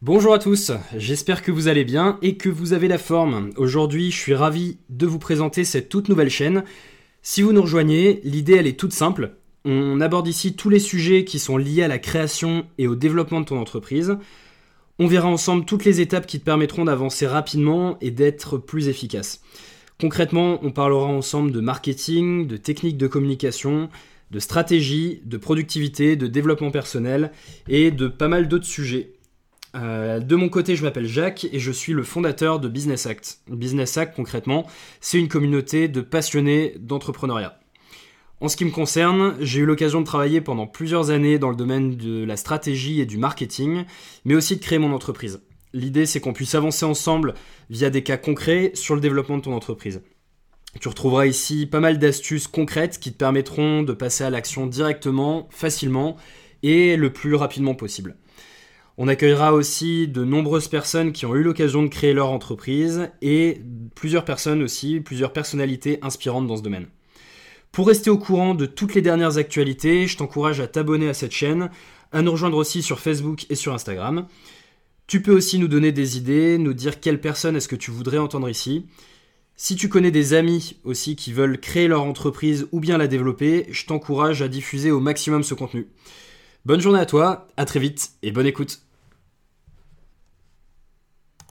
Bonjour à tous, j'espère que vous allez bien et que vous avez la forme. Aujourd'hui, je suis ravi de vous présenter cette toute nouvelle chaîne. Si vous nous rejoignez, l'idée elle est toute simple. On aborde ici tous les sujets qui sont liés à la création et au développement de ton entreprise. On verra ensemble toutes les étapes qui te permettront d'avancer rapidement et d'être plus efficace. Concrètement, on parlera ensemble de marketing, de techniques de communication, de stratégie, de productivité, de développement personnel et de pas mal d'autres sujets euh, de mon côté, je m'appelle Jacques et je suis le fondateur de Business Act. Business Act, concrètement, c'est une communauté de passionnés d'entrepreneuriat. En ce qui me concerne, j'ai eu l'occasion de travailler pendant plusieurs années dans le domaine de la stratégie et du marketing, mais aussi de créer mon entreprise. L'idée, c'est qu'on puisse avancer ensemble via des cas concrets sur le développement de ton entreprise. Tu retrouveras ici pas mal d'astuces concrètes qui te permettront de passer à l'action directement, facilement et le plus rapidement possible. On accueillera aussi de nombreuses personnes qui ont eu l'occasion de créer leur entreprise et plusieurs personnes aussi, plusieurs personnalités inspirantes dans ce domaine. Pour rester au courant de toutes les dernières actualités, je t'encourage à t'abonner à cette chaîne, à nous rejoindre aussi sur Facebook et sur Instagram. Tu peux aussi nous donner des idées, nous dire quelle personne est-ce que tu voudrais entendre ici. Si tu connais des amis aussi qui veulent créer leur entreprise ou bien la développer, je t'encourage à diffuser au maximum ce contenu. Bonne journée à toi, à très vite et bonne écoute.